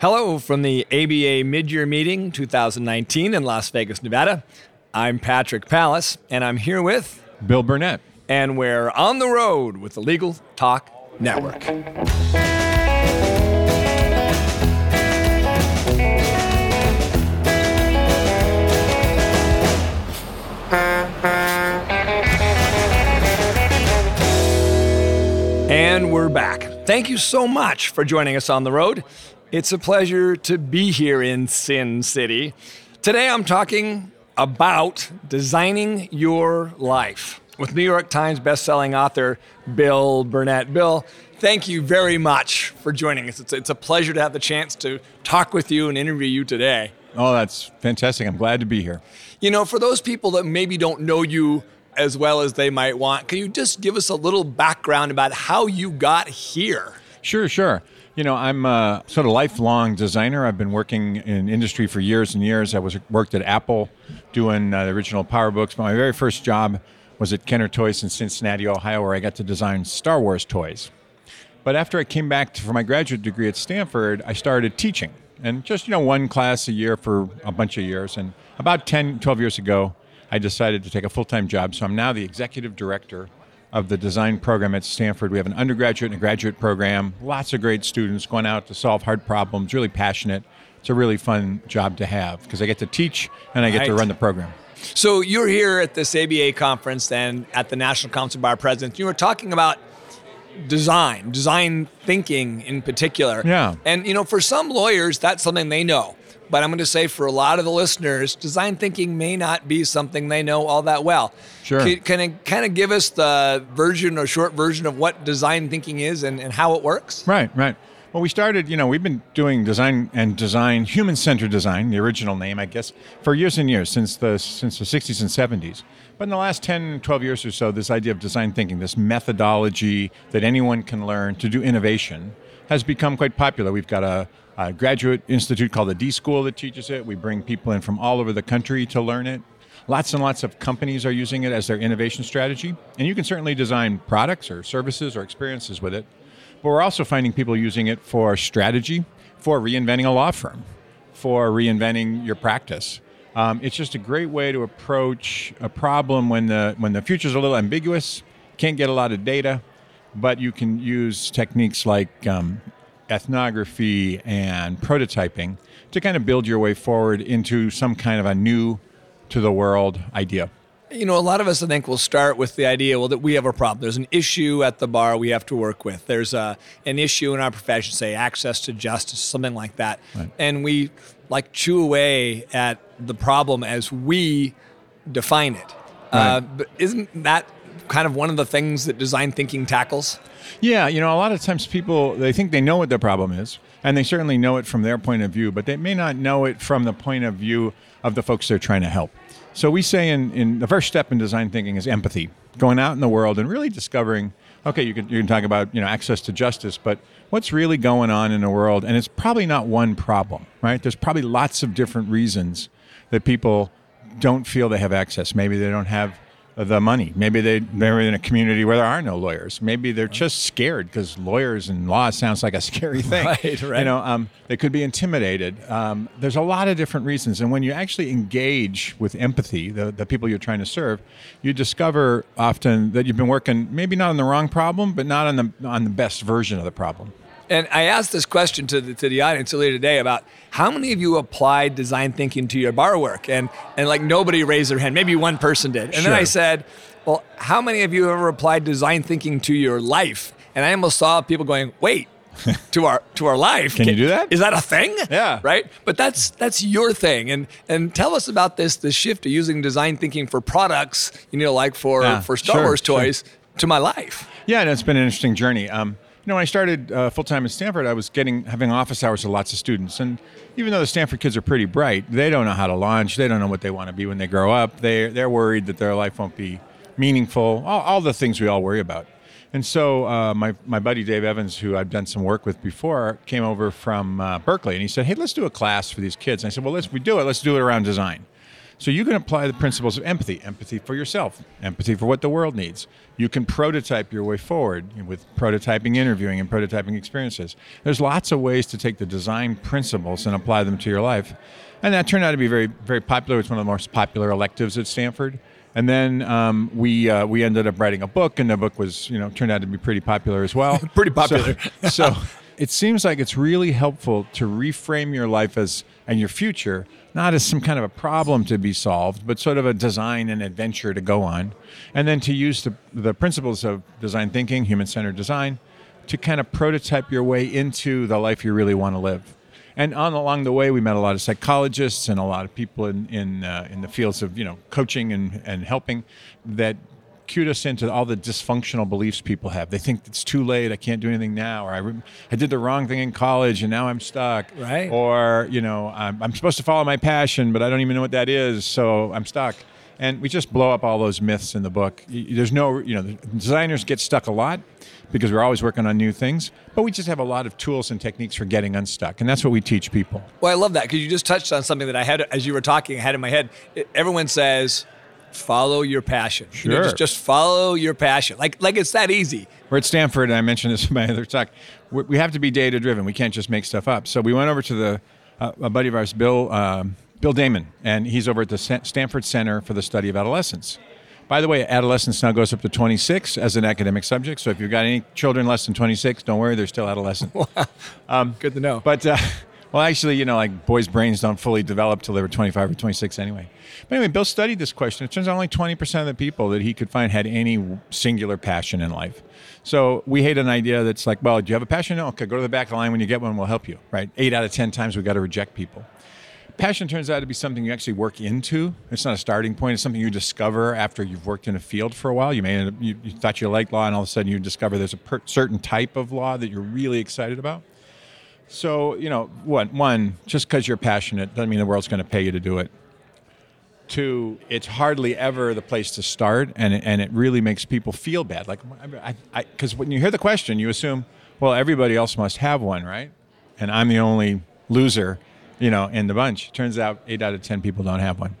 Hello from the ABA Midyear Meeting 2019 in Las Vegas, Nevada. I'm Patrick Palace, and I'm here with Bill Burnett. And we're on the road with the Legal Talk Network. And we're back. Thank you so much for joining us on the road. It's a pleasure to be here in Sin City. Today I'm talking about designing your life with New York Times bestselling author Bill Burnett. Bill, thank you very much for joining us. It's, it's a pleasure to have the chance to talk with you and interview you today. Oh, that's fantastic. I'm glad to be here. You know, for those people that maybe don't know you as well as they might want. Can you just give us a little background about how you got here? Sure, sure. You know, I'm a sort of lifelong designer. I've been working in industry for years and years. I was worked at Apple doing uh, the original PowerBooks. But my very first job was at Kenner Toys in Cincinnati, Ohio, where I got to design Star Wars toys. But after I came back to, for my graduate degree at Stanford, I started teaching. And just, you know, one class a year for a bunch of years. And about 10, 12 years ago, I decided to take a full time job. So I'm now the executive director of the design program at Stanford. We have an undergraduate and a graduate program, lots of great students going out to solve hard problems, really passionate. It's a really fun job to have because I get to teach and I get right. to run the program. So you're here at this ABA conference and at the National Council of Bar Presidents. You were talking about design, design thinking in particular. Yeah. And you know, for some lawyers, that's something they know. But I'm going to say for a lot of the listeners, design thinking may not be something they know all that well. Sure. Can, can it kind of give us the version or short version of what design thinking is and, and how it works? Right, right. Well, we started, you know, we've been doing design and design, human centered design, the original name, I guess, for years and years, since the, since the 60s and 70s. But in the last 10, 12 years or so, this idea of design thinking, this methodology that anyone can learn to do innovation, has become quite popular. We've got a, a graduate institute called the D School that teaches it. We bring people in from all over the country to learn it. Lots and lots of companies are using it as their innovation strategy. And you can certainly design products or services or experiences with it. But we're also finding people using it for strategy, for reinventing a law firm, for reinventing your practice. Um, it's just a great way to approach a problem when the when the future's a little ambiguous, can't get a lot of data, but you can use techniques like um, ethnography and prototyping to kind of build your way forward into some kind of a new to the world idea. You know, a lot of us, I think, will start with the idea, well, that we have a problem. There's an issue at the bar we have to work with. There's a, an issue in our profession, say access to justice, something like that. Right. And we like chew away at the problem as we define it. Right. Uh, but isn't that kind of one of the things that design thinking tackles? Yeah, you know, a lot of times people they think they know what the problem is, and they certainly know it from their point of view, but they may not know it from the point of view of the folks they're trying to help. So we say in, in the first step in design thinking is empathy, going out in the world and really discovering. Okay, you can you can talk about you know access to justice, but what's really going on in the world? And it's probably not one problem, right? There's probably lots of different reasons that people don't feel they have access. Maybe they don't have the money. Maybe they they're in a community where there are no lawyers. Maybe they're just scared because lawyers and law sounds like a scary thing. Right, right. You know, um, they could be intimidated. Um, there's a lot of different reasons, and when you actually engage with empathy, the the people you're trying to serve, you discover often that you've been working maybe not on the wrong problem, but not on the on the best version of the problem. And I asked this question to the, to the audience earlier today about how many of you applied design thinking to your bar work? And, and like nobody raised their hand. Maybe one person did. And sure. then I said, well, how many of you ever applied design thinking to your life? And I almost saw people going, wait, to our to our life. Can, Can, you do that? Is that a thing? Yeah. Right? But that's that's your thing. And and tell us about this the shift to using design thinking for products, you know, like for yeah, for Star sure, Wars toys sure. to my life. Yeah, and it's been an interesting journey. Um, know, when I started uh, full time at Stanford, I was getting having office hours with lots of students, and even though the Stanford kids are pretty bright, they don't know how to launch. They don't know what they want to be when they grow up. They they're worried that their life won't be meaningful. All, all the things we all worry about. And so uh, my my buddy Dave Evans, who I've done some work with before, came over from uh, Berkeley, and he said, "Hey, let's do a class for these kids." And I said, "Well, let's we do it. Let's do it around design." So you can apply the principles of empathy, empathy for yourself, empathy for what the world needs. You can prototype your way forward with prototyping interviewing and prototyping experiences. There's lots of ways to take the design principles and apply them to your life. And that turned out to be very, very popular. It's one of the most popular electives at Stanford. And then um, we uh, we ended up writing a book, and the book was you know turned out to be pretty popular as well. pretty popular. So, so it seems like it's really helpful to reframe your life as and your future not as some kind of a problem to be solved, but sort of a design and adventure to go on, and then to use the, the principles of design thinking, human centered design, to kind of prototype your way into the life you really want to live. And on along the way, we met a lot of psychologists and a lot of people in in, uh, in the fields of you know coaching and, and helping that cued us into all the dysfunctional beliefs people have. They think it's too late. I can't do anything now, or I, re- I did the wrong thing in college and now I'm stuck. Right. Or you know I'm, I'm supposed to follow my passion, but I don't even know what that is, so I'm stuck. And we just blow up all those myths in the book. There's no, you know, designers get stuck a lot because we're always working on new things, but we just have a lot of tools and techniques for getting unstuck, and that's what we teach people. Well, I love that because you just touched on something that I had as you were talking. I had in my head. Everyone says follow your passion. Sure. You know, just, just follow your passion. Like like it's that easy. We're at Stanford, and I mentioned this in my other talk. We have to be data driven. We can't just make stuff up. So we went over to the uh, a buddy of ours, Bill um, Bill Damon, and he's over at the Stanford Center for the Study of Adolescence. By the way, adolescence now goes up to 26 as an academic subject. So if you've got any children less than 26, don't worry, they're still adolescent. um, Good to know. But uh, well, actually, you know, like boys' brains don't fully develop till they were 25 or 26 anyway. But anyway, Bill studied this question. It turns out only 20% of the people that he could find had any singular passion in life. So we hate an idea that's like, well, do you have a passion? No, okay, go to the back of the line. When you get one, we'll help you, right? Eight out of 10 times we've got to reject people. Passion turns out to be something you actually work into. It's not a starting point. It's something you discover after you've worked in a field for a while. You may you, you thought you liked law, and all of a sudden you discover there's a per- certain type of law that you're really excited about. So, you know, what one, just because you're passionate doesn't mean the world's going to pay you to do it. Two, it's hardly ever the place to start, and and it really makes people feel bad. Like, because when you hear the question, you assume, well, everybody else must have one, right? And I'm the only loser, you know, in the bunch. Turns out, eight out of ten people don't have one.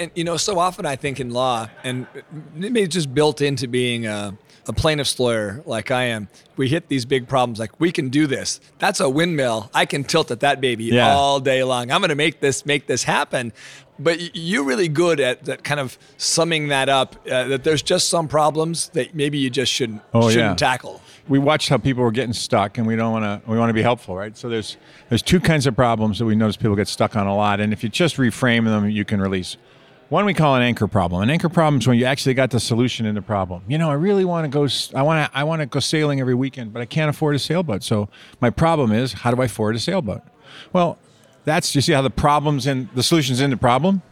And you know, so often I think in law, and maybe it's just built into being a a plaintiff's lawyer like I am, we hit these big problems like we can do this. That's a windmill. I can tilt at that baby yeah. all day long. I'm going to make this make this happen. But you're really good at, that kind of summing that up. Uh, that there's just some problems that maybe you just shouldn't oh, shouldn't yeah. tackle. We watched how people were getting stuck, and we don't want to. We want to be helpful, right? So there's there's two kinds of problems that we notice people get stuck on a lot, and if you just reframe them, you can release. One we call an anchor problem. An anchor problem is when you actually got the solution in the problem. You know, I really want to go. I want to. I want to go sailing every weekend, but I can't afford a sailboat. So my problem is, how do I afford a sailboat? Well, that's you see how the problems and the solutions in the problem.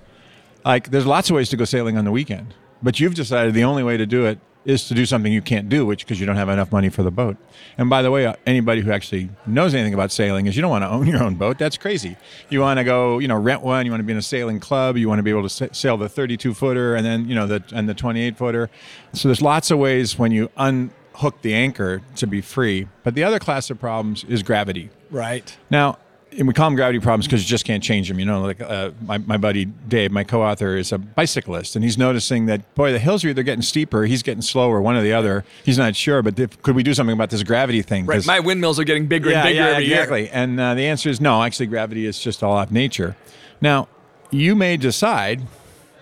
Like, there's lots of ways to go sailing on the weekend, but you've decided the only way to do it is to do something you can't do, which because you don't have enough money for the boat. And by the way, uh, anybody who actually knows anything about sailing is you don't want to own your own boat. That's crazy. You want to go, you know, rent one. You want to be in a sailing club. You want to be able to sail the 32 footer and then you know the and the 28 footer. So there's lots of ways when you unhook the anchor to be free. But the other class of problems is gravity. Right. Now and we call them gravity problems because you just can't change them. You know, like uh, my, my buddy Dave, my co-author, is a bicyclist, and he's noticing that boy, the hills are either getting steeper, he's getting slower, one or the other. He's not sure, but if, could we do something about this gravity thing? Right, my windmills are getting bigger yeah, and bigger yeah, every exactly. year. And uh, the answer is no. Actually, gravity is just all off nature. Now, you may decide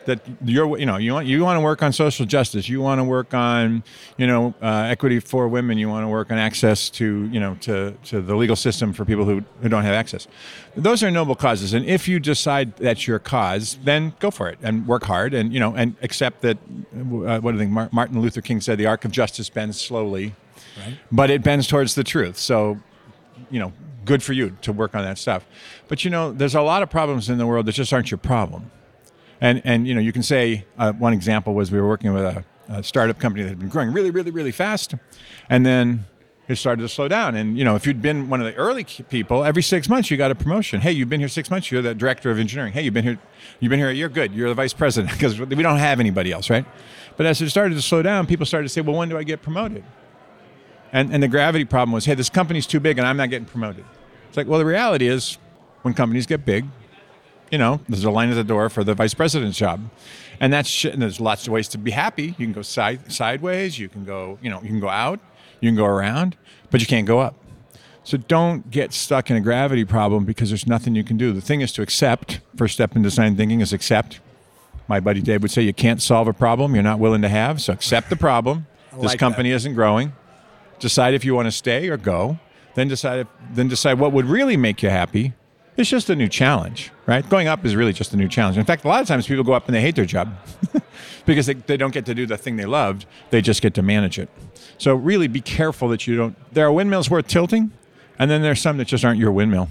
that you're you know you want you want to work on social justice. You want to work on you know uh, equity for women. You want to work on access to you know to, to the legal system for people who, who don't have access. Those are noble causes. And if you decide that's your cause then go for it and work hard and you know and accept that uh, what do you think Martin Luther King said the arc of justice bends slowly right. but it bends towards the truth. So you know good for you to work on that stuff. But you know there's a lot of problems in the world that just aren't your problem and and you know you can say uh, one example was we were working with a, a, startup company that had been growing really really really fast, and then it started to slow down. And you know if you'd been one of the early people, every six months you got a promotion. Hey, you've been here six months. You're the director of engineering. Hey, you've been here. You've been here a year. Good. You're the vice president because we don't have anybody else, right? But as it started to slow down, people started to say, well, when do I get promoted? And and the gravity problem was, hey, this company's too big and I'm not getting promoted. It's like, well, the reality is, when companies get big, you know, there's a line at the door for the vice president's job. And that's sh- and there's lots of ways to be happy. You can go side sideways, you can go, you know, you can go out, you can go around, but you can't go up. So don't get stuck in a gravity problem because there's nothing you can do. The thing is to accept. First step in design thinking is accept. My buddy Dave would say you can't solve a problem you're not willing to have. So accept the problem. this like company isn't growing. Decide if you want to stay or go. Then decide if, then decide what would really make you happy. It's just a new challenge, right? Going up is really just a new challenge. In fact, a lot of times people go up and they hate their job because they, they don't get to do the thing they loved. They just get to manage it. So really be careful that you don't. There are windmills worth tilting, and then there's some that just aren't your windmill.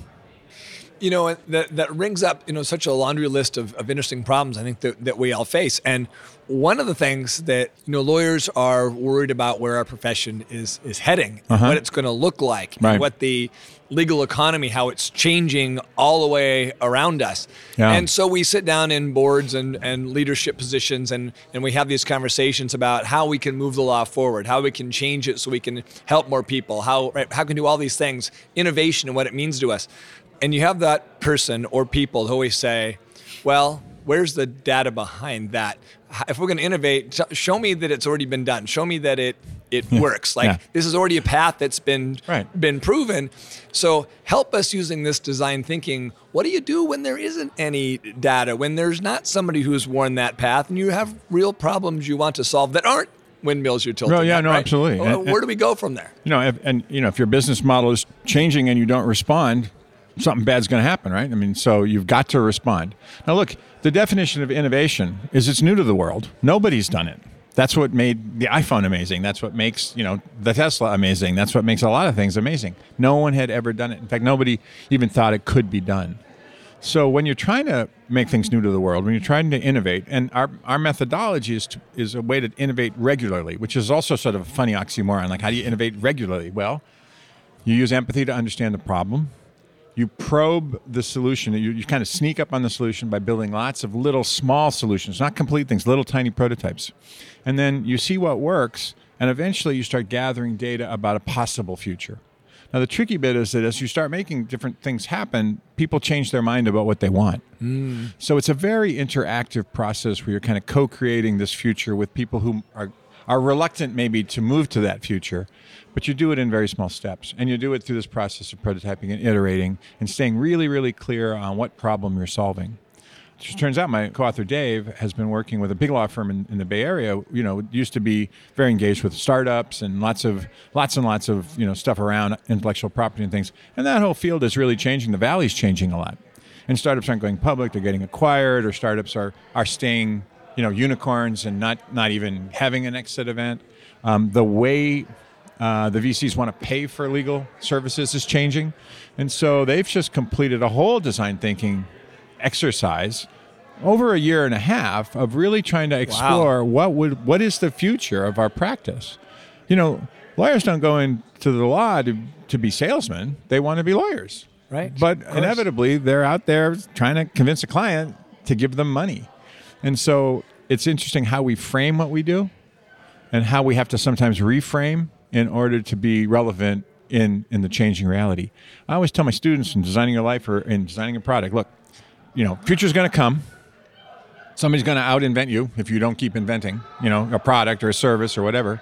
You know, that, that rings up, you know, such a laundry list of, of interesting problems I think that, that we all face. And one of the things that, you know, lawyers are worried about where our profession is is heading, and uh-huh. what it's going to look like, Right. and what the legal economy, how it's changing all the way around us. Yeah. And so we sit down in boards and, and leadership positions and, and we have these conversations about how we can move the law forward, how we can change it so we can help more people, how, right, how we can do all these things, innovation and what it means to us. And you have that person or people who always say, well, where's the data behind that? If we're going to innovate, show me that it's already been done. Show me that it it works. Like Yeah. this is already a path that's been Right. been proven. So help us using this design thinking. What do you do when there isn't any data? When there's not somebody who's worn that path, and you have real problems you want to solve that aren't windmills you're tilting? No, yeah, no, right? absolutely. Well, And- Where do we go from there? You know, if, and you know, if your business model is changing and you don't respond, something bad's going to happen, right? I mean, so you've got to respond. Now, look, the definition of innovation is it's new to the world. Nobody's done it. That's what made the iPhone amazing. That's what makes you know the Tesla amazing. That's what makes a lot of things amazing. No one had ever done it. In fact, nobody even thought it could be done. So when you're trying to make things new to the world, when you're trying to innovate, and our, our methodology is, to, is a way to innovate regularly, which is also sort of a funny oxymoron. Like, how do you innovate regularly? Well, you use empathy to understand the problem. You probe the solution. You, you kind of sneak up on the solution by building lots of little small solutions, not complete things, little tiny prototypes. And then you see what works, and eventually you start gathering data about a possible future. Now, the tricky bit is that as you start making different things happen, people change their mind about what they want. Mm. So it's a very interactive process where you're kind of co-creating this future with people who are are reluctant maybe to move to that future, but you do it in very small steps, and you do it through this process of prototyping and iterating and staying really, really clear on what problem you're solving. It turns out my co-author Dave has been working with a big law firm in, in the Bay Area. You know, used to be very engaged with startups and lots of lots and lots of you know stuff around intellectual property and things. And that whole field is really changing. The valley's changing a lot, and startups aren't going public; they're getting acquired, or startups are are staying you know unicorns and not not even having an exit event. Um, the way uh, the VCs want to pay for legal services is changing, and so they've just completed a whole design thinking exercise over a year and a half of really trying to explore what would what is the future of our practice. You know, lawyers don't go into the law to, to be salesmen; they want to be lawyers. Right. But inevitably, they're out there trying to convince a client to give them money, and so it's interesting how we frame what we do, and how we have to sometimes reframe in order to be relevant in in the changing reality. I always tell my students in designing your life or in designing a product, look, you know, future's going to come. Somebody's going to out invent you if you don't keep inventing, you know, a product or a service or whatever.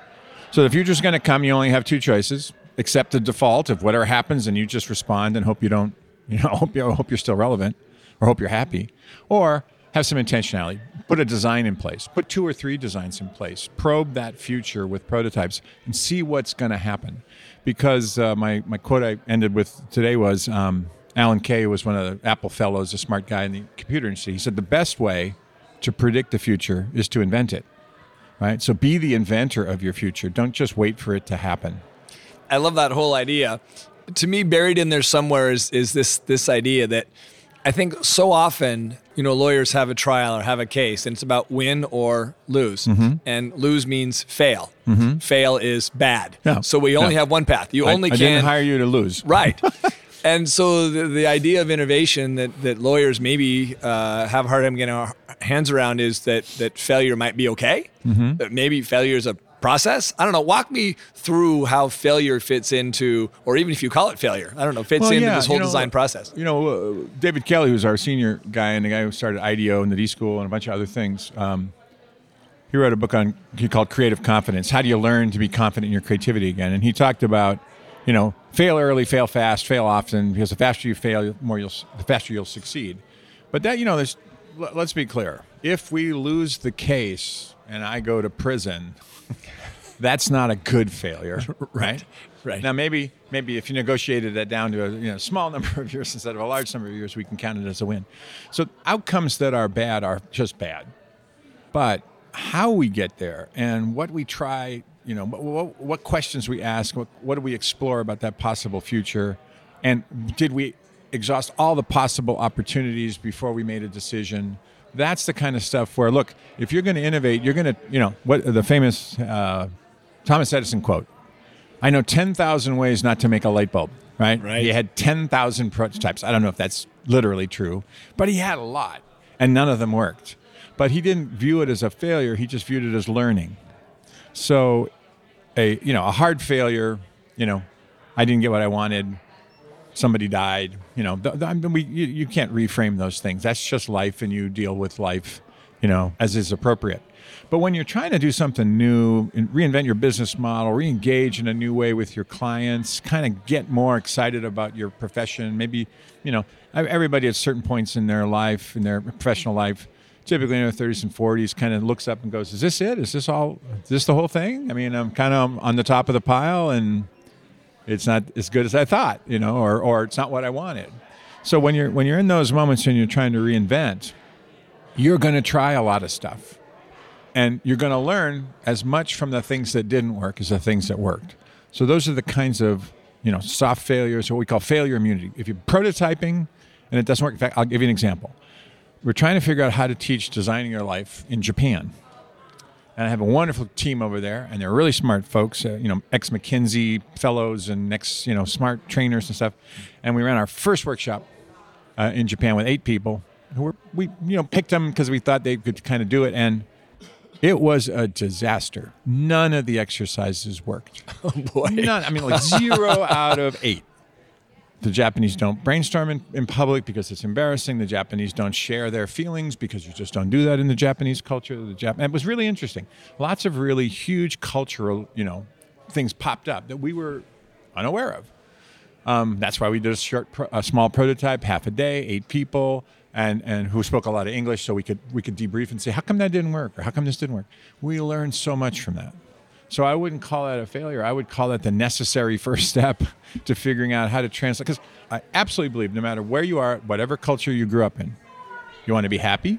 So the future's going to come. You only have two choices: accept the default of whatever happens, and you just respond and hope you don't, you know, hope you hope you're still relevant, or hope you're happy, or have some intentionality. Put a design in place. Put two or three designs in place. Probe that future with prototypes and see what's going to happen. Because uh, my my quote I ended with today was. Um, Alan Kay was one of the Apple fellows, a smart guy in the computer industry. He said the best way to predict the future is to invent it. Right? So be the inventor of your future. Don't just wait for it to happen. I love that whole idea. To me, buried in there somewhere is, is this this idea that I think so often, you know, lawyers have a trial or have a case, and it's about win or lose. Mm-hmm. And lose means fail. Fail is bad. So we only have one path. You I- only I, can didn't hire you to lose. Right. and so the, the idea of innovation that, that lawyers maybe uh, have a hard time getting our hands around is that, that failure might be okay. Mm-hmm. That maybe failure is a process. I don't know. Walk me through how failure fits into, or even if you call it failure, I don't know, fits Well, into yeah, this whole you know, design process. You know, uh, David Kelley, who's our senior guy and the guy who started IDEO and the D School and a bunch of other things, um, he wrote a book on he called Creative Confidence. How do you learn to be confident in your creativity again? And he talked about, you know, fail early, fail fast, fail often, because the faster you fail, the more you'll the faster you'll succeed. But that you know, there's l- let's be clear. If we lose the case and I go to prison, that's not a good failure, right? right. Now maybe maybe if you negotiated that down to a you know, small number of years instead of a large number of years, we can count it as a win. So outcomes that are bad are just bad. But how we get there and what we try, you know, what, what, what questions we ask, what, what do we explore about that possible future, and did we exhaust all the possible opportunities before we made a decision? That's the kind of stuff where, look, if you're going to innovate, you're going to, you know, what the famous uh, Thomas Edison quote I know 10,000 ways not to make a light bulb, right? Right. He had 10,000 prototypes. I don't know if that's literally true, but he had a lot, and none of them worked. But he didn't view it as a failure, he just viewed it as learning. So, a, you know, a hard failure, you know, I didn't get what I wanted, somebody died, you know, th- th- we, you, you can't reframe those things. That's just life, and you deal with life, you know, as is appropriate. But when you're trying to do something new, and reinvent your business model, re-engage in a new way with your clients, kind of get more excited about your profession. Maybe, you know, everybody at certain points in their life, in their professional life, typically in their 30s and 40s, kind of looks up and goes, "Is this it? Is this all? Is this the whole thing? I mean, I'm kind of on the top of the pile, and it's not as good as I thought, you know, or or it's not what I wanted." So when you're when you're in those moments and you're trying to reinvent, you're going to try a lot of stuff and you're going to learn as much from the things that didn't work as the things that worked. So those are the kinds of you know soft failures, what we call failure immunity. If you're prototyping and it doesn't work, in fact, I'll give you an example. We're trying to figure out how to teach designing your life in Japan, and I have a wonderful team over there, and they're really smart folks. Uh, you know, ex McKinsey fellows and ex you know smart trainers and stuff. And we ran our first workshop uh, in Japan with eight people who were we you know picked them because we thought they could kind of do it and it was a disaster. None of the exercises worked. Oh boy. None. I mean, like zero out of eight. The Japanese don't brainstorm in, in public because it's embarrassing. The Japanese don't share their feelings because you just don't do that in the Japanese culture. The Jap- it was really interesting. Lots of really huge cultural, you know, things popped up that we were unaware of. Um, that's why we did a short, pro- a small prototype, half a day, eight people, and and who spoke a lot of English, so we could we could debrief and say, how come that didn't work, or how come this didn't work. We learned so much from that. So I wouldn't call that a failure. I would call that the necessary first step to figuring out how to translate. Because I absolutely believe, no matter where you are, whatever culture you grew up in, you want to be happy.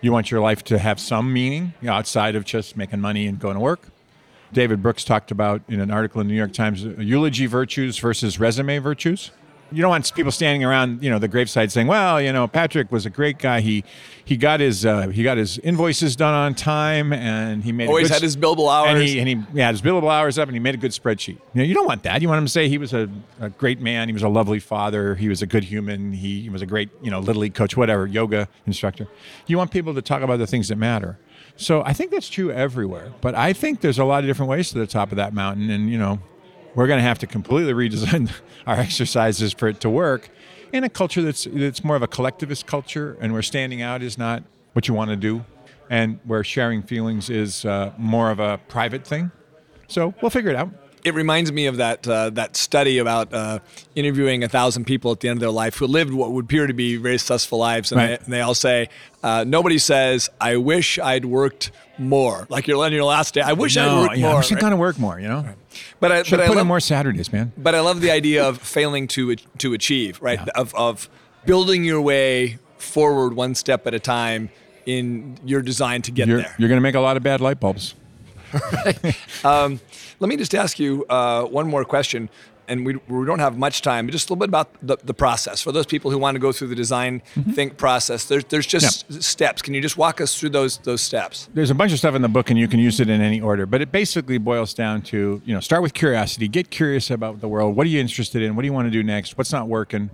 You want your life to have some meaning you know, outside of just making money and going to work. David Brooks talked about in an article in the New York Times eulogy virtues versus resume virtues. You don't want people standing around, you know, the graveside saying, "Well, you know, Patrick was a great guy. He he got his uh, he got his invoices done on time, and he made a Always had his billable hours. and he, and he yeah, his billable hours up, and he made a good spreadsheet. You know, you don't want that. You want him to say he was a, a great man, he was a lovely father, he was a good human, he, he was a great you know little league coach, whatever, yoga instructor. You want people to talk about the things that matter. So I think that's true everywhere. But I think there's a lot of different ways to the top of that mountain, and you know, we're going to have to completely redesign our exercises for it to work in a culture that's that's more of a collectivist culture, and where standing out is not what you want to do, and where sharing feelings is uh, more of a private thing. So we'll figure it out. it reminds me of that uh, that study about uh, interviewing a thousand people at the end of their life who lived what would appear to be very successful lives, and, Right. they, and they all say, uh, nobody says, "I wish I'd worked more." Like you're on your last day, I wish I'd worked yeah, more. I wish I'd right? gone to work more. You know, But I, should but I put in love, more Saturdays, man. but I love the idea of failing to to achieve, right? Yeah. Of of building your way forward one step at a time in your design to get You're, there. you're going to make a lot of bad light bulbs. Um, let me just ask you uh, one more question, and we, we don't have much time, but just a little bit about the, the process. For those people who want to go through the design mm-hmm. think process, there's, there's just s- steps. Can you just walk us through those, those steps? there's a bunch of stuff in the book and you can use it in any order but it basically boils down to you know start with curiosity. Get curious about the world. What are you interested in? What do you want to do next? What's not working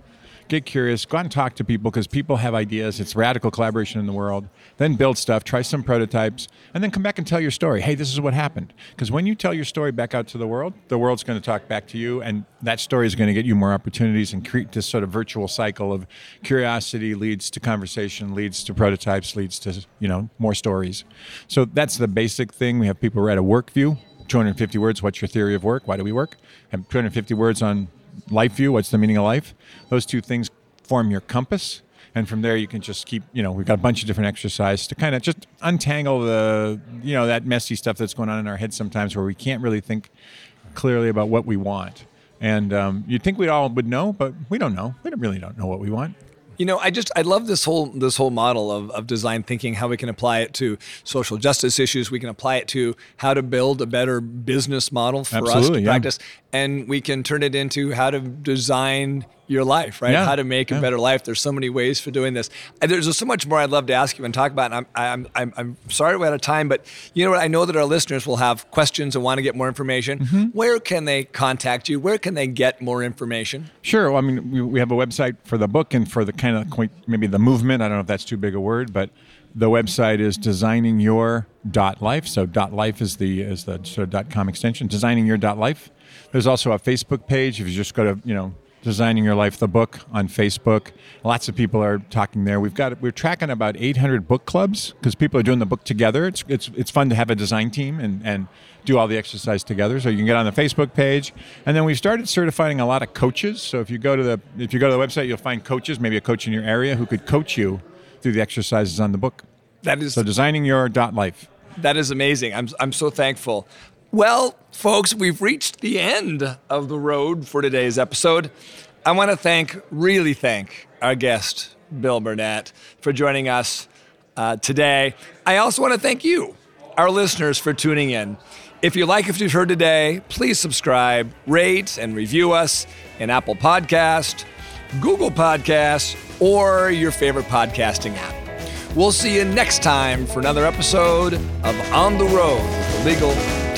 get curious, go out and talk to people because people have ideas. It's radical collaboration in the world. Then build stuff, try some prototypes, and then come back and tell your story. Hey, this is what happened. Because when you tell your story back out to the world, the world's going to talk back to you, and that story is going to get you more opportunities and create this sort of virtual cycle of curiosity leads to conversation, leads to prototypes, leads to you know more stories. So that's the basic thing. We have people write a work view, 250 words. What's your theory of work? Why do we work? And 250 words on life view. What's the meaning of life? Those two things form your compass and from there you can just keep you know we've got a bunch of different exercises to kind of just untangle the you know that messy stuff that's going on in our heads sometimes where we can't really think clearly about what we want and um, you'd think we all would know but we don't know we don't really don't know what we want you know, I just I love this whole this whole model of, of design thinking, how we can apply it to social justice issues. We can apply it to how to build a better business model for Absolutely, us to yeah. practice. And we can turn it into how to design your life, right? Yeah, How to make a better life. There's so many ways for doing this. And there's so much more I'd love to ask you and talk about. And I'm, I'm, I'm, I'm sorry we're out of time, but you know what? I know that our listeners will have questions and want to get more information. Mm-hmm. Where can they contact you? Where can they get more information? Sure. Well, I mean, we, we have a website for the book and for the kind of maybe the movement. I don't know if that's too big a word, but the website is designingyour.life. So dot .life is the is the sort of dot .com extension. Designingyour.life. There's also a Facebook page. If you just go to you know Designing Your Life the book on Facebook, lots of people are talking there. We've got we're tracking about 800 book clubs because people are doing the book together. It's it's it's fun to have a design team and and do all the exercise together. So you can get on the Facebook page, and then we've started certifying a lot of coaches. So if you go to the if you go to the website, you'll find coaches, maybe a coach in your area who could coach you through the exercises on the book. That is So designing your dot life. That is amazing. I'm, I'm so thankful. Well, folks, we've reached the end of the road for today's episode. I want to thank, really thank our guest, Bill Burnett, for joining us uh, today. I also want to thank you, our listeners, for tuning in. If you like what you've heard today, please subscribe, rate, and review us in Apple Podcast, Google Podcasts, or your favorite podcasting app. We'll see you next time for another episode of On the Road with the Legal